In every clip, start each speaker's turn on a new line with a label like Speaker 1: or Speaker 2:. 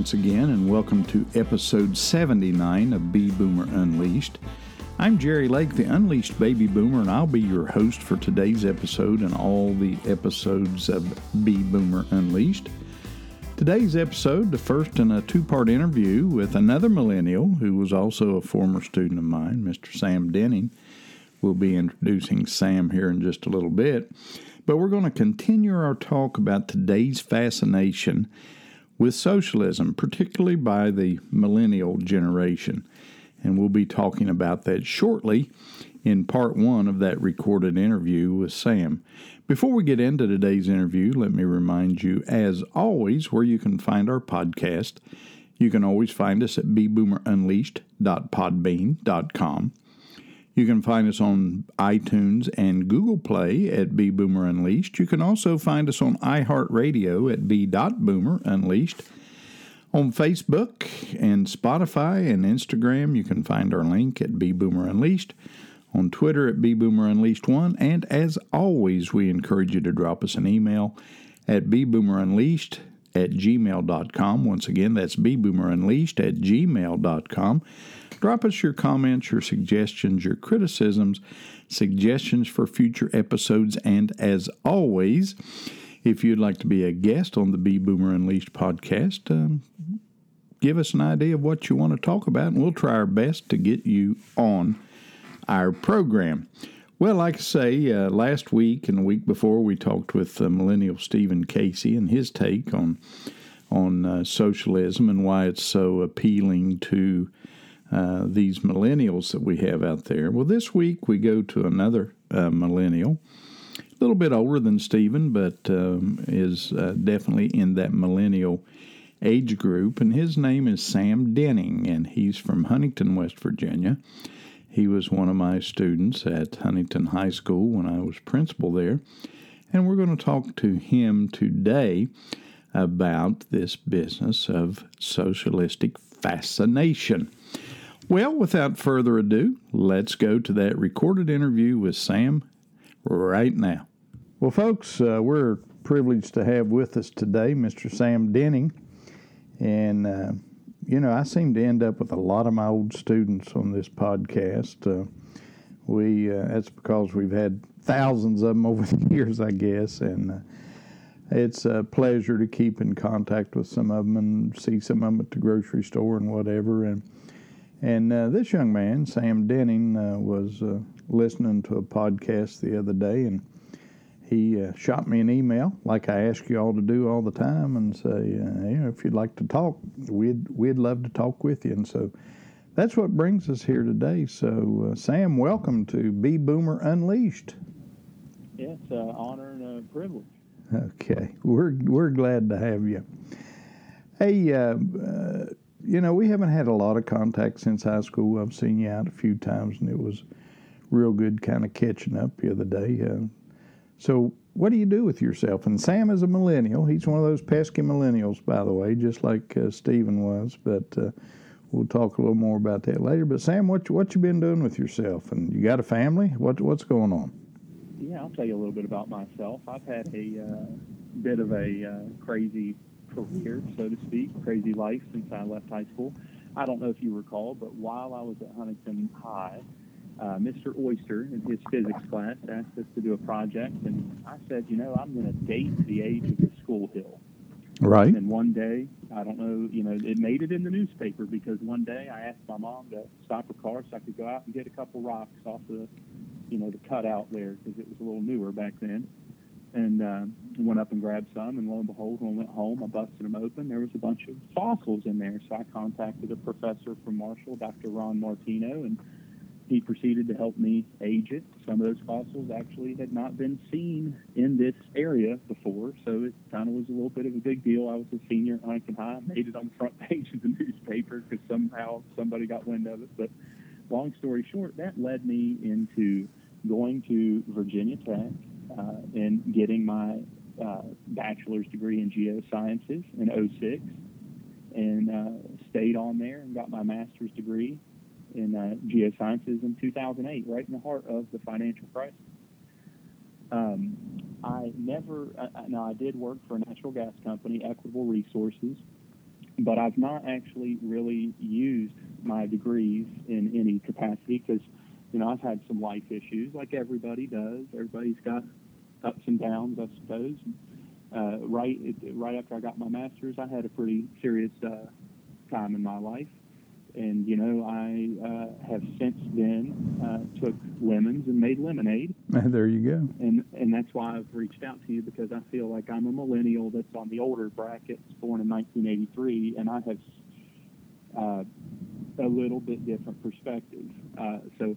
Speaker 1: once again, and welcome to episode 79 of Bee Boomer Unleashed. I'm Jerry Lake, the Unleashed Baby Boomer, and I'll be your host for today's episode and all the episodes of Bee Boomer Unleashed. Today's episode, the first in a two part interview with another millennial who was also a former student of mine, Mr. Sam Denning. We'll be introducing Sam here in just a little bit. But we're going to continue our talk about today's fascination with socialism, particularly by the millennial generation. And we'll be talking about that shortly in part one of that recorded interview with Sam. Before we get into today's interview, let me remind you, as always, where you can find our podcast. You can always find us at bboomerunleashed.podbean.com. You can find us on iTunes and Google Play at B Boomer Unleashed. You can also find us on iHeartRadio at B.Boomer Unleashed. On Facebook and Spotify and Instagram, you can find our link at B Boomer Unleashed. On Twitter at B Boomer Unleashed 1. And as always, we encourage you to drop us an email at bboomerunleashed at gmail.com. Once again, that's bboomerunleashed at gmail.com. Drop us your comments, your suggestions, your criticisms, suggestions for future episodes, and as always, if you'd like to be a guest on the Bee Boomer Unleashed podcast, um, give us an idea of what you want to talk about, and we'll try our best to get you on our program. Well, like I say, uh, last week and the week before, we talked with uh, millennial Stephen Casey and his take on on uh, socialism and why it's so appealing to uh, these millennials that we have out there. Well, this week we go to another uh, millennial, a little bit older than Stephen, but um, is uh, definitely in that millennial age group. And his name is Sam Denning, and he's from Huntington, West Virginia. He was one of my students at Huntington High School when I was principal there. And we're going to talk to him today about this business of socialistic fascination. Well, without further ado, let's go to that recorded interview with Sam right now. Well, folks, uh, we're privileged to have with us today Mr. Sam Denning. And, uh, you know, I seem to end up with a lot of my old students on this podcast. Uh, we uh, That's because we've had thousands of them over the years, I guess. And uh, it's a pleasure to keep in contact with some of them and see some of them at the grocery store and whatever. And and uh, this young man, Sam Denning, uh, was uh, listening to a podcast the other day, and he uh, shot me an email, like I ask you all to do all the time, and say, uh, you know, if you'd like to talk, we'd we'd love to talk with you. And so that's what brings us here today. So, uh, Sam, welcome to Bee Boomer Unleashed.
Speaker 2: Yes, honor and a privilege.
Speaker 1: Okay, we're we're glad to have you. Hey you know, we haven't had a lot of contact since high school. I've seen you out a few times, and it was real good kind of catching up the other day. Uh, so, what do you do with yourself? And Sam is a millennial. He's one of those pesky millennials, by the way, just like uh, Stephen was. But uh, we'll talk a little more about that later. But Sam, what what you been doing with yourself? And you got a family? What what's going on?
Speaker 2: Yeah, I'll tell you a little bit about myself. I've had a uh, bit of a uh, crazy career, so to speak, crazy life since I left high school. I don't know if you recall, but while I was at Huntington High, uh, Mr. Oyster in his physics class asked us to do a project, and I said, you know, I'm going to date the age of the school hill.
Speaker 1: Right.
Speaker 2: And one day, I don't know, you know, it made it in the newspaper because one day I asked my mom to stop her car so I could go out and get a couple rocks off the, you know, the cutout there because it was a little newer back then and uh, went up and grabbed some. And lo and behold, when I went home, I busted them open. There was a bunch of fossils in there. So I contacted a professor from Marshall, Dr. Ron Martino, and he proceeded to help me age it. Some of those fossils actually had not been seen in this area before, so it kind of was a little bit of a big deal. I was a senior at Huntington High, made it on the front page of the newspaper because somehow somebody got wind of it. But long story short, that led me into going to Virginia Tech uh, in getting my uh, bachelor's degree in geosciences in 06 and uh, stayed on there and got my master's degree in uh, geosciences in 2008, right in the heart of the financial crisis. Um, I never, uh, now I did work for a natural gas company, Equitable Resources, but I've not actually really used my degrees in any capacity because, you know, I've had some life issues like everybody does. Everybody's got ups and downs, I suppose. Uh, right, right after I got my master's, I had a pretty serious uh, time in my life and you know I uh, have since then uh, took lemons and made lemonade.
Speaker 1: There you go.
Speaker 2: And and that's why I've reached out to you because I feel like I'm a millennial that's on the older brackets, born in 1983, and I have uh, a little bit different perspective. Uh, so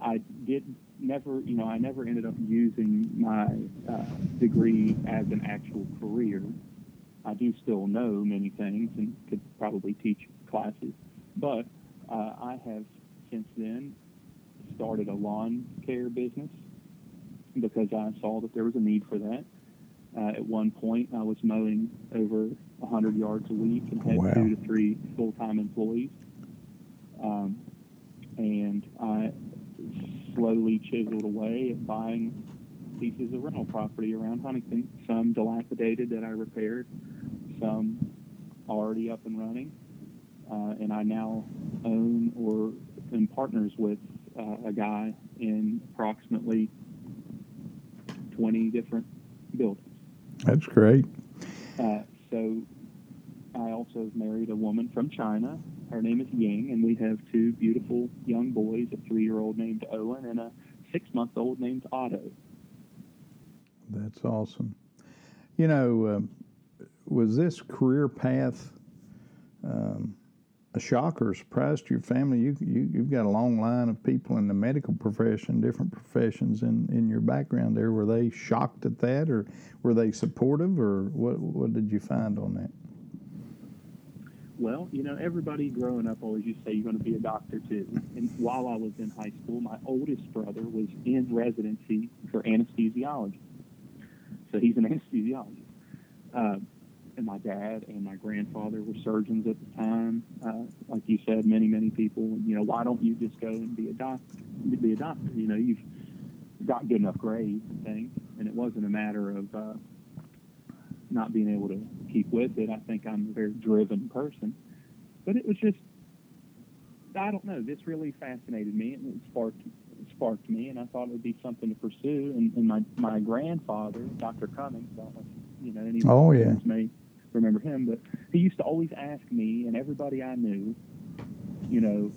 Speaker 2: I did never, you know, I never ended up using my uh, degree as an actual career. I do still know many things and could probably teach classes but uh, I have since then started a lawn care business because I saw that there was a need for that. Uh, at one point, I was mowing over 100 yards a week and had
Speaker 1: wow.
Speaker 2: two to three full-time employees. Um, and I slowly chiseled away at buying pieces of rental property around Huntington, some dilapidated that I repaired, some already up and running, and I now own or am partners with uh, a guy in approximately 20 different buildings.
Speaker 1: That's great.
Speaker 2: Uh, so I also married a woman from China. Her name is Ying, and we have two beautiful young boys, a three-year-old named Owen and a six-month-old named Otto.
Speaker 1: That's awesome. You know, uh, was this career path um, a shocker, a surprise to your family. You, you you've got a long line of people in the medical profession, different professions in, in your background. There were they shocked at that, or were they supportive, or what what did you find on that?
Speaker 2: Well, you know, everybody growing up always used to say you're going to be a doctor too. And while I was in high school, my oldest brother was in residency for anesthesiology. So he's an anesthesiologist. Uh, and my dad and my grandfather were surgeons at the time. Uh, like you said, many many people. You know, why don't you just go and be a doctor? Be a doctor. You know, you've got good enough grades and things, and it wasn't a matter of uh, not being able to keep with it. I think I'm a very driven person, but it was just I don't know. This really fascinated me, and it sparked sparked me, and I thought it would be something to pursue. And, and my my grandfather, Dr. Cummings, I don't know if, you know any
Speaker 1: oh yeah
Speaker 2: may remember him, but he used to always ask me and everybody I knew, you know,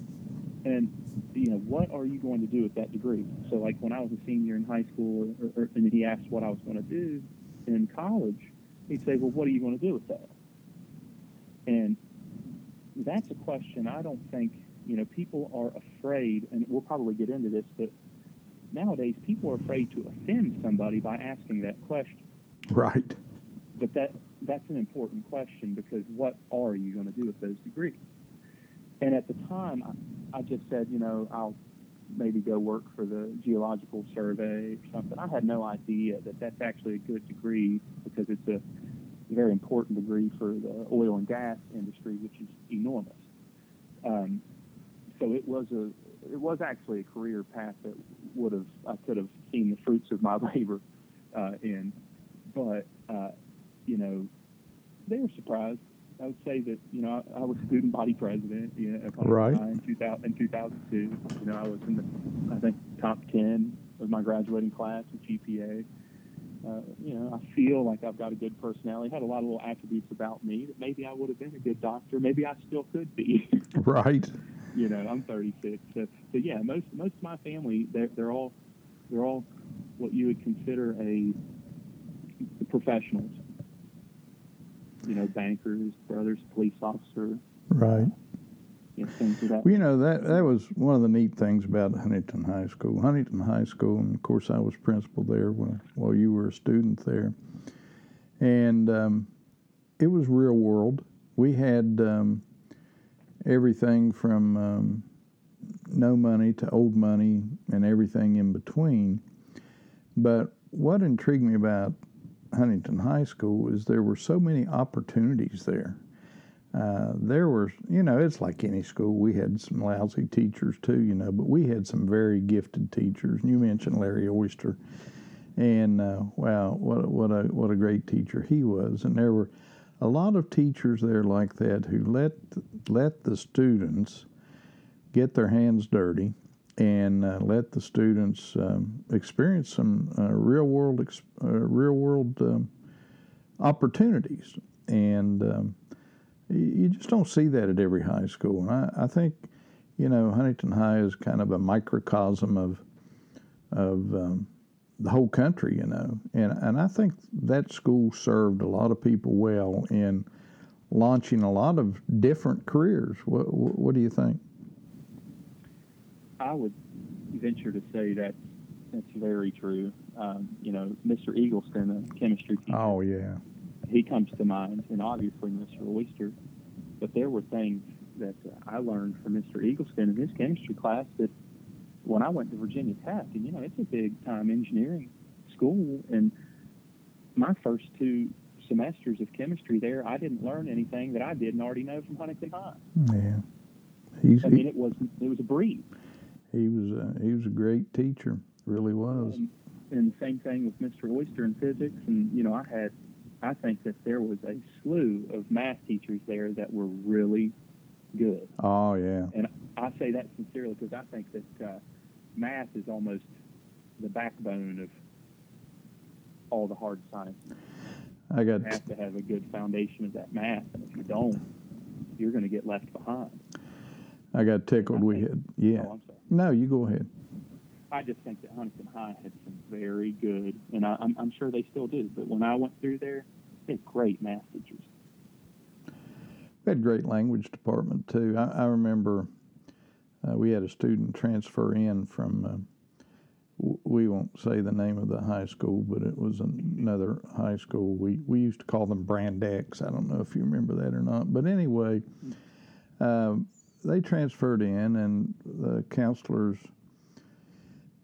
Speaker 2: and you know, what are you going to do with that degree? So like when I was a senior in high school, or, or, and he asked what I was going to do in college, he'd say, well, what are you going to do with that? And that's a question I don't think, you know, people are afraid, and we'll probably get into this, but nowadays people are afraid to offend somebody by asking that question.
Speaker 1: Right.
Speaker 2: But that that's an important question because what are you going to do with those degrees? And at the time, I, just said, you know, I'll maybe go work for the geological survey or something. I had no idea that that's actually a good degree because it's a very important degree for the oil and gas industry, which is enormous. Um, so it was a it was actually a career path that would have I could have seen the fruits of my labor uh, in, but uh, you know, they were surprised. I would say that you know I, I was student body president. You know,
Speaker 1: right.
Speaker 2: In 2000 in 2002, you know I was in the I think top 10 of my graduating class with GPA. Uh, you know, I feel like I've got a good personality. Had a lot of little attributes about me that maybe I would have been a good doctor. Maybe I still could be.
Speaker 1: right.
Speaker 2: You know, I'm 36. So, so yeah, most most of my family they're, they're all they're all what you would consider a professionals you know, bankers, brothers, police officer.
Speaker 1: Right.
Speaker 2: You know, things that.
Speaker 1: Well, you know that that was one of the neat things about Huntington High School. Huntington High School, and of course, I was principal there while, while you were a student there, and um, it was real world. We had um, everything from um, no money to old money and everything in between. But what intrigued me about Huntington High School is there were so many opportunities there. Uh, there were, you know, it's like any school. We had some lousy teachers too, you know, but we had some very gifted teachers. You mentioned Larry Oyster, and uh, wow, what a, what a what a great teacher he was. And there were a lot of teachers there like that who let let the students get their hands dirty and uh, let the students um, experience some uh, real world ex- uh, real world um, opportunities. And um, you just don't see that at every high school. And I, I, think you know Huntington High is kind of a microcosm of of um, the whole country you know. And and I think that school served a lot of people well in launching a lot of different careers. What what do you think
Speaker 2: I would venture to say that that's very true. Um, you know, Mr. Eagleston, a chemistry teacher.
Speaker 1: Oh yeah.
Speaker 2: He comes to mind, and obviously Mr. Oyster. But there were things that I learned from Mr. Eagleston in his chemistry class that when I went to Virginia Tech, and you know, it's a big time engineering school, and my first two semesters of chemistry there, I didn't learn anything that I didn't already know from Huntington High.
Speaker 1: Yeah. He's,
Speaker 2: I mean, it was it was a breeze.
Speaker 1: He was a, he was a great teacher, really was.
Speaker 2: And, and the same thing with Mr. Oyster in physics. And you know, I had, I think that there was a slew of math teachers there that were really good.
Speaker 1: Oh yeah.
Speaker 2: And I say that sincerely because I think that uh, math is almost the backbone of all the hard sciences.
Speaker 1: I got.
Speaker 2: You have to have a good foundation of that math, and if you don't, you're going to get left behind.
Speaker 1: I got tickled. We had yeah.
Speaker 2: Oh,
Speaker 1: no, you go ahead.
Speaker 2: I just think that Huntington High had some very good, and I, am I'm sure they still do. But when I went through there, they had great math teachers.
Speaker 1: We had great language department too. I, I remember uh, we had a student transfer in from. Uh, we won't say the name of the high school, but it was another high school. We we used to call them Brand X. I don't know if you remember that or not, but anyway. Uh, they transferred in, and the counselors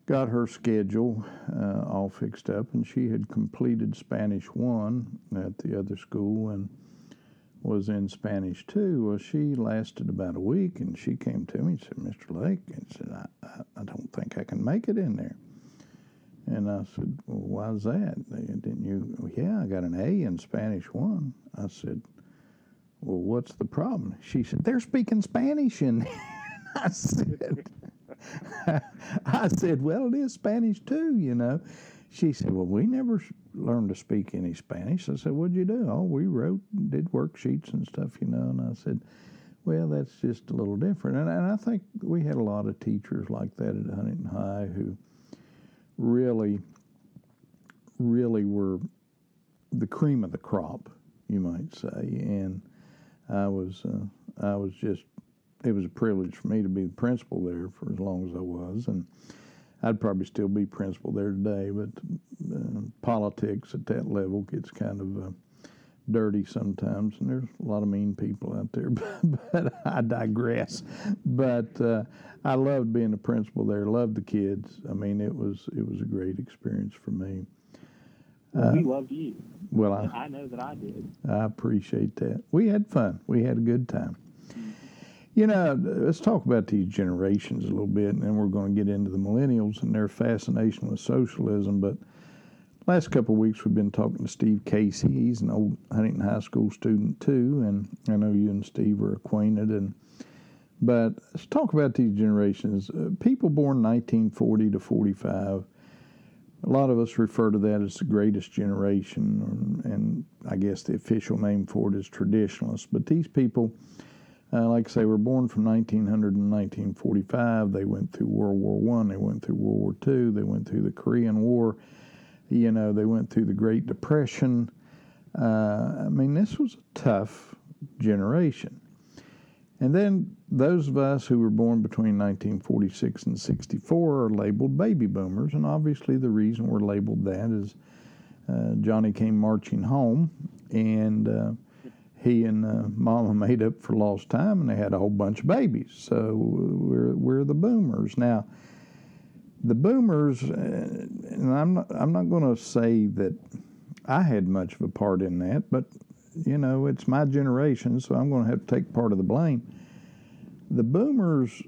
Speaker 1: got her schedule uh, all fixed up, and she had completed Spanish one at the other school and was in Spanish two. Well, she lasted about a week, and she came to me and said, "Mr. Lake," and said, I, I, I don't think I can make it in there." And I said, "Well, why's that? Didn't you?" Yeah, I got an A in Spanish one. I said, well, what's the problem? She said, they're speaking Spanish. And I said, I said, well, it is Spanish too, you know. She said, well, we never learned to speak any Spanish. I said, what'd you do? Oh, we wrote, did worksheets and stuff, you know. And I said, well, that's just a little different. And, and I think we had a lot of teachers like that at Huntington High who really, really were the cream of the crop, you might say. And I was uh, I was just it was a privilege for me to be the principal there for as long as I was, and I'd probably still be principal there today. But uh, politics at that level gets kind of uh, dirty sometimes, and there's a lot of mean people out there. but I digress. But uh, I loved being a principal there. Loved the kids. I mean, it was it was a great experience for me.
Speaker 2: Well, we uh, loved you.
Speaker 1: Well,
Speaker 2: I, I, know that I did.
Speaker 1: I appreciate that. We had fun. We had a good time. Mm-hmm. You know, let's talk about these generations a little bit, and then we're going to get into the millennials and their fascination with socialism. But last couple of weeks, we've been talking to Steve Casey. He's an old Huntington High School student too, and I know you and Steve are acquainted. And but let's talk about these generations. Uh, people born 1940 to 45 a lot of us refer to that as the greatest generation, and I guess the official name for it is traditionalists. But these people, uh, like I say, were born from 1900 and 1945. They went through World War One. They went through World War Two. They went through the Korean War. You know, they went through the Great Depression. Uh, I mean, this was a tough generation. And then those of us who were born between 1946 and 64 are labeled baby boomers, and obviously the reason we're labeled that is uh, Johnny came marching home, and uh, he and uh, Mama made up for lost time, and they had a whole bunch of babies. So we're we're the boomers now. The boomers, uh, and I'm not I'm not going to say that I had much of a part in that, but you know, it's my generation, so I'm going to have to take part of the blame. The boomers,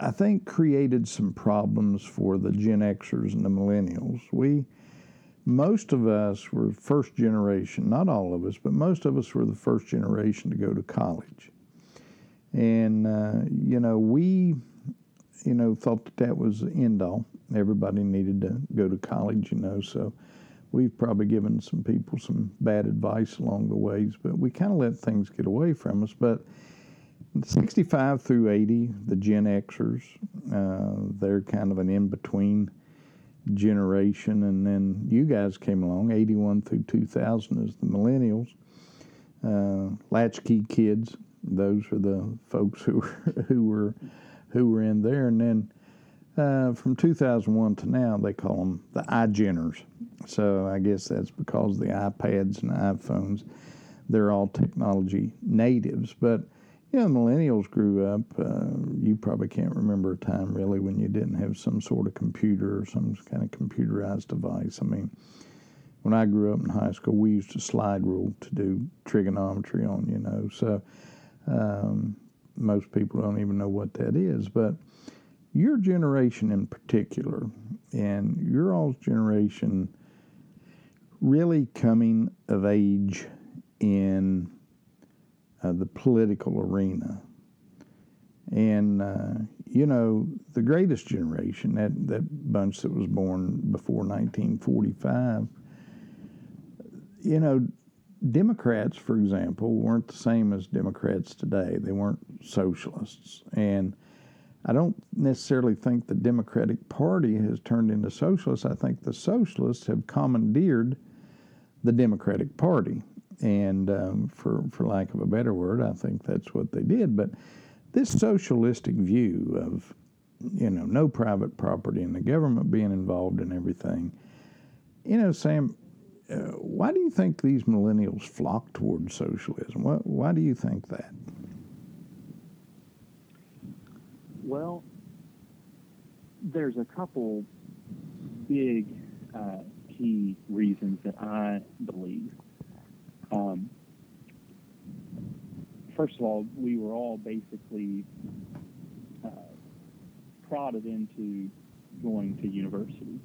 Speaker 1: I think, created some problems for the Gen Xers and the millennials. We most of us were first generation, not all of us, but most of us were the first generation to go to college. And, uh, you know, we, you know, thought that that was the end all. Everybody needed to go to college, you know, so we've probably given some people some bad advice along the ways, but we kind of let things get away from us. But 65 through 80, the Gen Xers, uh, they're kind of an in between generation, and then you guys came along, 81 through 2000 as the millennials. Uh, latchkey kids, those are the folks who were, who were who were in there, and then uh, from 2001 to now, they call them the iGeners. So I guess that's because the iPads and iPhones, they're all technology natives. But you know, millennials grew up. Uh, you probably can't remember a time really when you didn't have some sort of computer or some kind of computerized device. I mean, when I grew up in high school, we used a slide rule to do trigonometry on, you know. So um, most people don't even know what that is. But your generation in particular, and your all's generation really coming of age in uh, the political arena. And, uh, you know, the greatest generation, that, that bunch that was born before 1945, you know, Democrats, for example, weren't the same as Democrats today. They weren't socialists. And I don't necessarily think the Democratic Party has turned into socialists. I think the socialists have commandeered the Democratic Party. And um, for, for lack of a better word, I think that's what they did. But this socialistic view of, you know, no private property and the government being involved in everything, you know, Sam, uh, why do you think these millennials flock towards socialism? Why, why do you think that?
Speaker 2: Well, there's a couple big uh, key reasons that I believe. Um, first of all, we were all basically uh, prodded into going to university.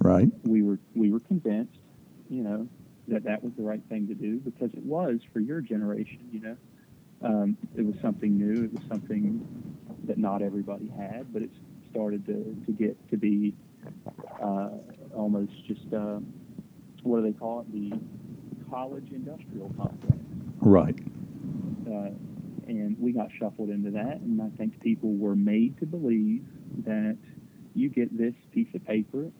Speaker 1: Right.
Speaker 2: We were we were convinced, you know, that that was the right thing to do because it was for your generation. You know, um, it was something new. It was something that not everybody had, but it started to, to get to be uh, almost just uh, what do they call it? The college industrial complex.
Speaker 1: Right.
Speaker 2: Uh, and we got shuffled into that, and I think people were made to believe that you get this piece of paper,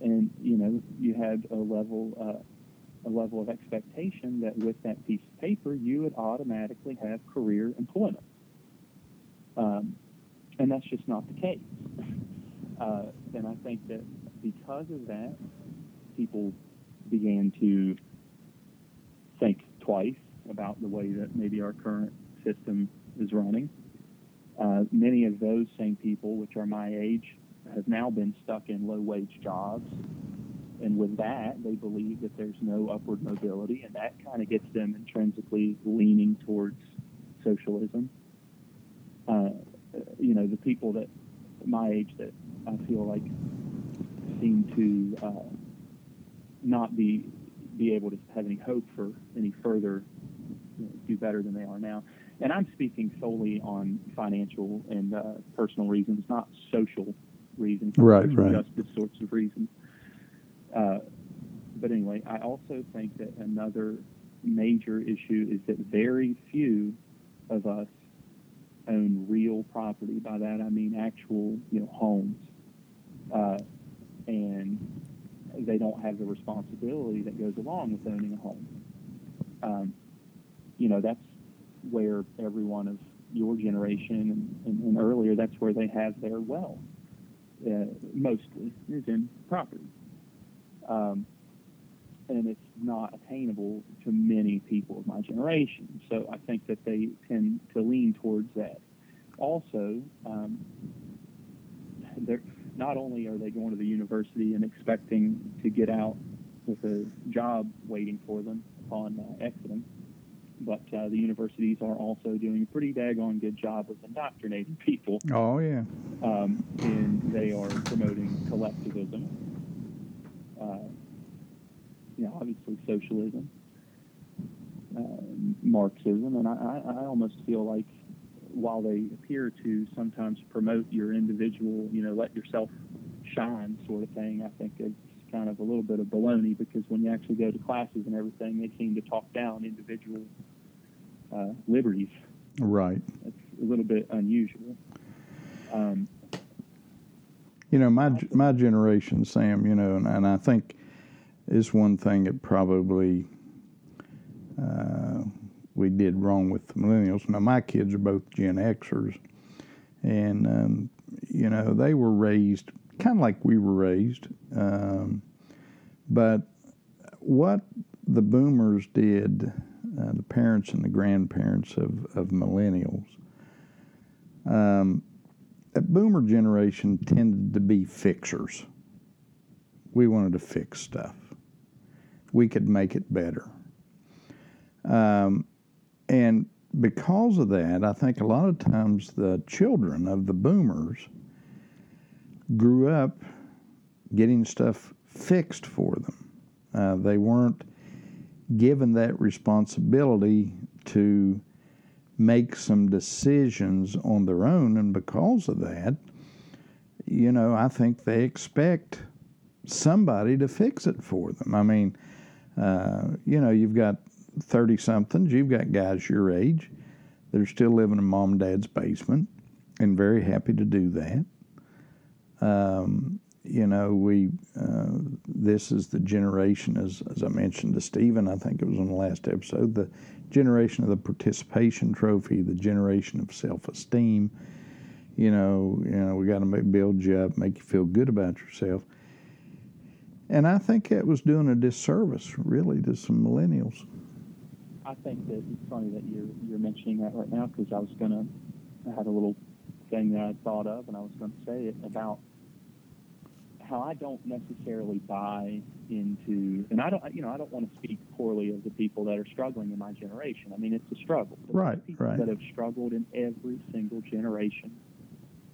Speaker 2: and you know you had a level uh, a level of expectation that with that piece of paper you would automatically have career employment, um, and that's just not the case. Uh, and I think that because of that, people began to think twice about the way that maybe our current system is running. Uh, many of those same people, which are my age, have now been stuck in low wage jobs. And with that, they believe that there's no upward mobility, and that kind of gets them intrinsically leaning towards socialism. Uh, you know, the people that my age that I feel like seem to uh, not be be able to have any hope for any further you know, do better than they are now. And I'm speaking solely on financial and uh, personal reasons, not social reasons,
Speaker 1: right, right.
Speaker 2: justice sorts of reasons. Uh, but anyway, I also think that another major issue is that very few of us own real property. By that I mean actual, you know, homes. Uh, and they don't have the responsibility that goes along with owning a home. Um, you know, that's where everyone of your generation and, and, and earlier, that's where they have their wealth, uh, mostly, is in property. Um, and it's not attainable to many people of my generation. So I think that they tend to lean towards that. Also, um, not only are they going to the university and expecting to get out with a job waiting for them upon uh, exiting, but uh, the universities are also doing a pretty daggone good job of indoctrinating people.
Speaker 1: Oh yeah.
Speaker 2: Um, and they are promoting collectivism. Uh, you know, obviously socialism, uh, Marxism, and I, I, I almost feel like while they appear to sometimes promote your individual, you know, let yourself shine sort of thing, I think it's kind of a little bit of baloney because when you actually go to classes and everything, they seem to talk down individual uh, liberties.
Speaker 1: Right.
Speaker 2: It's a little bit unusual. Um,
Speaker 1: you know, my my generation, Sam. You know, and, and I think is one thing that probably uh, we did wrong with the millennials. Now, my kids are both Gen Xers, and um, you know, they were raised kind of like we were raised. Um, but what the boomers did, uh, the parents and the grandparents of, of millennials, um, that boomer generation tended to be fixers. We wanted to fix stuff. We could make it better. Um, and because of that, I think a lot of times the children of the boomers grew up getting stuff fixed for them. Uh, they weren't given that responsibility to make some decisions on their own, and because of that, you know, I think they expect somebody to fix it for them. I mean, uh, you know, you've got 30 somethings, you've got guys your age that are still living in mom and dad's basement and very happy to do that. Um, you know, we uh, this is the generation, as as I mentioned to Stephen, I think it was on the last episode, the generation of the participation trophy, the generation of self-esteem. You know, you know, we got to build you up, make you feel good about yourself. And I think that was doing a disservice, really, to some millennials.
Speaker 2: I think that it's funny that you're you're mentioning that right now because I was gonna I had a little thing that I thought of, and I was going to say it about how I don't necessarily buy into, and I don't, you know, I don't want to speak poorly of the people that are struggling in my generation. I mean, it's a struggle.
Speaker 1: right,
Speaker 2: people
Speaker 1: right.
Speaker 2: That have struggled in every single generation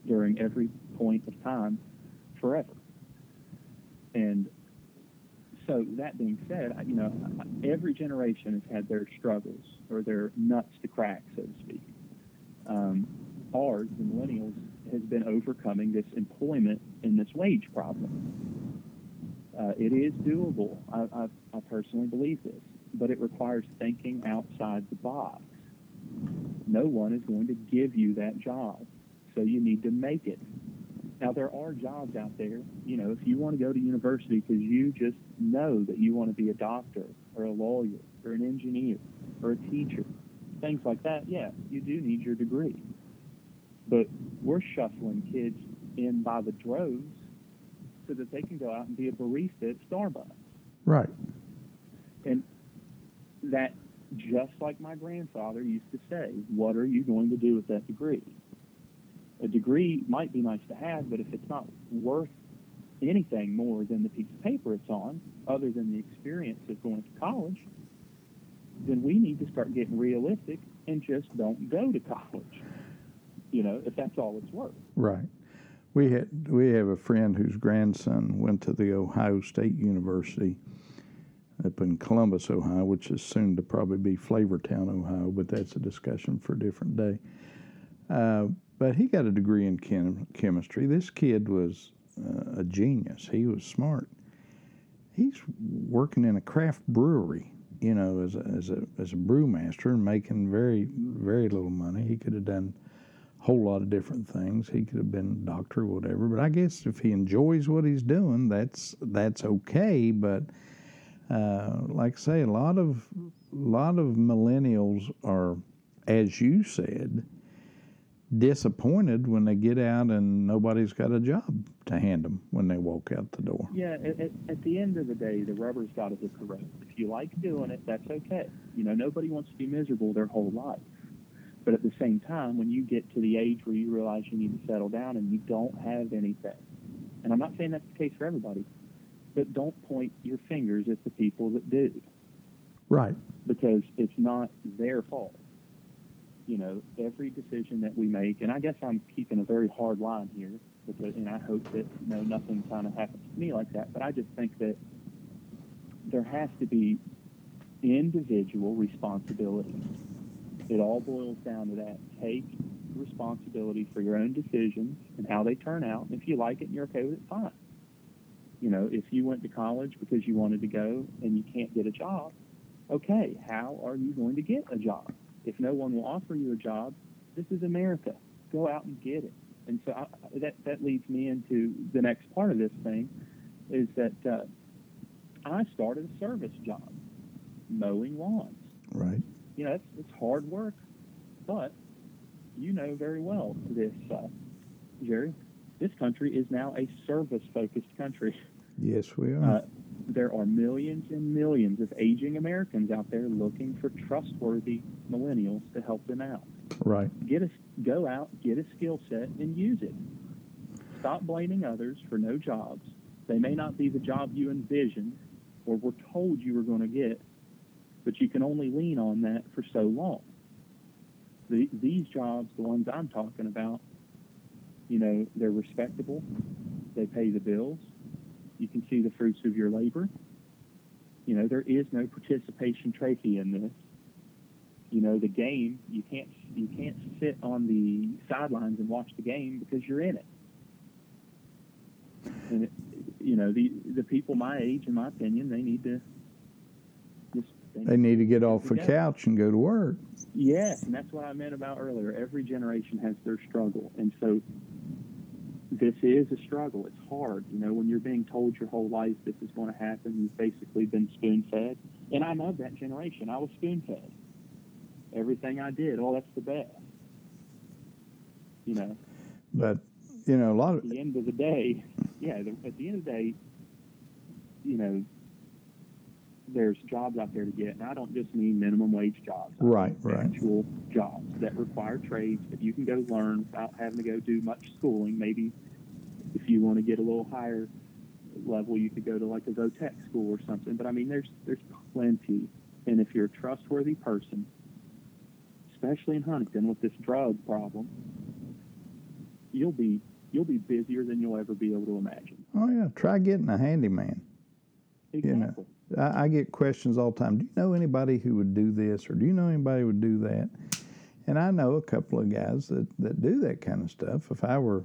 Speaker 2: during every point of time forever. And so that being said, you know, every generation has had their struggles or their nuts to crack, so to speak. Um, ours, the millennials, has been overcoming this employment and this wage problem. Uh, it is doable. I, I, I personally believe this, but it requires thinking outside the box. No one is going to give you that job, so you need to make it. Now, there are jobs out there, you know, if you want to go to university because you just know that you want to be a doctor or a lawyer or an engineer or a teacher, things like that, yeah, you do need your degree. But we're shuffling kids in by the droves so that they can go out and be a barista at Starbucks.
Speaker 1: Right.
Speaker 2: And that, just like my grandfather used to say, what are you going to do with that degree? A degree might be nice to have, but if it's not worth anything more than the piece of paper it's on, other than the experience of going to college, then we need to start getting realistic and just don't go to college you know, if that's all it's worth.
Speaker 1: Right. We had we have a friend whose grandson went to the Ohio State University up in Columbus, Ohio, which is soon to probably be Flavortown, Ohio, but that's a discussion for a different day. Uh, but he got a degree in chem- chemistry. This kid was uh, a genius. He was smart. He's working in a craft brewery, you know, as a, as a as a brewmaster and making very very little money. He could have done a whole lot of different things. He could have been a doctor or whatever. But I guess if he enjoys what he's doing, that's that's okay. But uh, like I say, a lot of a lot of millennials are, as you said, disappointed when they get out and nobody's got a job to hand them when they walk out the door.
Speaker 2: Yeah, at, at the end of the day, the rubber's got to hit the road. If you like doing it, that's okay. You know, nobody wants to be miserable their whole life. But at the same time, when you get to the age where you realize you need to settle down and you don't have anything, and I'm not saying that's the case for everybody, but don't point your fingers at the people that do.
Speaker 1: Right.
Speaker 2: Because it's not their fault. You know, every decision that we make, and I guess I'm keeping a very hard line here, because, and I hope that you know nothing kind of happens to me like that. But I just think that there has to be individual responsibility. It all boils down to that. Take responsibility for your own decisions and how they turn out. And if you like it and you're okay with it, fine. You know, if you went to college because you wanted to go and you can't get a job, okay, how are you going to get a job? If no one will offer you a job, this is America. Go out and get it. And so I, that that leads me into the next part of this thing, is that uh, I started a service job, mowing lawns.
Speaker 1: Right.
Speaker 2: You know, it's, it's hard work, but you know very well this, uh, Jerry. This country is now a service-focused country.
Speaker 1: Yes, we are.
Speaker 2: Uh, there are millions and millions of aging Americans out there looking for trustworthy millennials to help them out.
Speaker 1: right.
Speaker 2: Get a go out, get a skill set, and use it. Stop blaming others for no jobs. They may not be the job you envisioned or were told you were going to get, but you can only lean on that for so long. The, these jobs, the ones I'm talking about, you know, they're respectable. They pay the bills. You can see the fruits of your labor. You know, there is no participation trophy in this. You know, the game, you can't you can't sit on the sidelines and watch the game because you're in it. And it, you know, the the people my age, in my opinion, they need to just
Speaker 1: They need to get off the couch and go to work.
Speaker 2: Yes, and that's what I meant about earlier. Every generation has their struggle, and so this is a struggle. It's hard, you know, when you're being told your whole life this is going to happen. You've basically been spoon fed, and I'm of that generation. I was spoon fed. Everything I did, oh, that's the best. You know,
Speaker 1: But you know, a lot of
Speaker 2: at the end of the day, yeah, the, at the end of the day, you know, there's jobs out there to get, and I don't just mean minimum wage jobs. I
Speaker 1: Right, right.
Speaker 2: Actual jobs that require trades that you can go learn without having to go do much schooling. Maybe if you want to get a little higher level, you could go to like a Votech school or something. But I mean, there's there's plenty, and if you're a trustworthy person, especially in Huntington with this drug problem, you'll be you'll be busier than you'll ever be able to imagine.
Speaker 1: oh yeah, try getting a handyman.
Speaker 2: Exactly.
Speaker 1: know, I, I get questions all the time. Do you know anybody who would do this, or do you know anybody who would do that? And I know a couple of guys that, that do that kind of stuff. If I were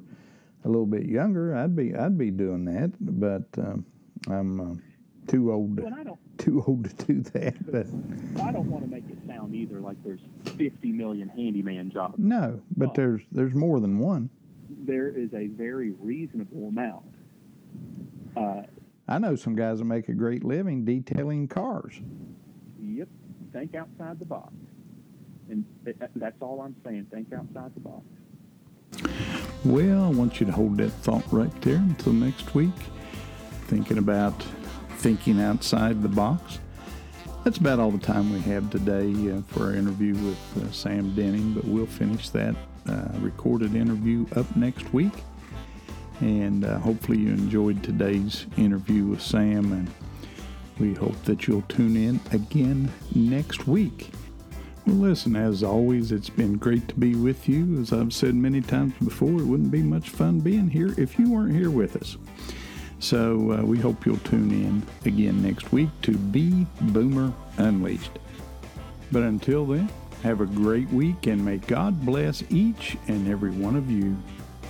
Speaker 1: a little bit younger, I'd be I'd be doing that. But um, I'm uh, too old
Speaker 2: Well,
Speaker 1: to,
Speaker 2: I don't
Speaker 1: too old to do that. But
Speaker 2: I don't want to make it sound either like there's 50 million handyman jobs.
Speaker 1: no, but
Speaker 2: Oh.
Speaker 1: there's there's more than one.
Speaker 2: There is a very reasonable amount. Uh,
Speaker 1: I know some guys that make a great living detailing cars.
Speaker 2: yep. Think outside the box. And that's all I'm saying. Think outside the box.
Speaker 1: Well, I want you to hold that thought right there until next week. Thinking about thinking outside the box. That's about all the time we have today uh, for our interview with uh, Sam Denning, but we'll finish that uh, recorded interview up next week. And uh, hopefully, you enjoyed today's interview with Sam, and we hope that you'll tune in again next week. Listen, as always, it's been great to be with you. As I've said many times before, it wouldn't be much fun being here if you weren't here with us. So uh, we hope you'll tune in again next week to Be Boomer Unleashed. But until then, have a great week and may God bless each and every one of you.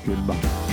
Speaker 1: Goodbye.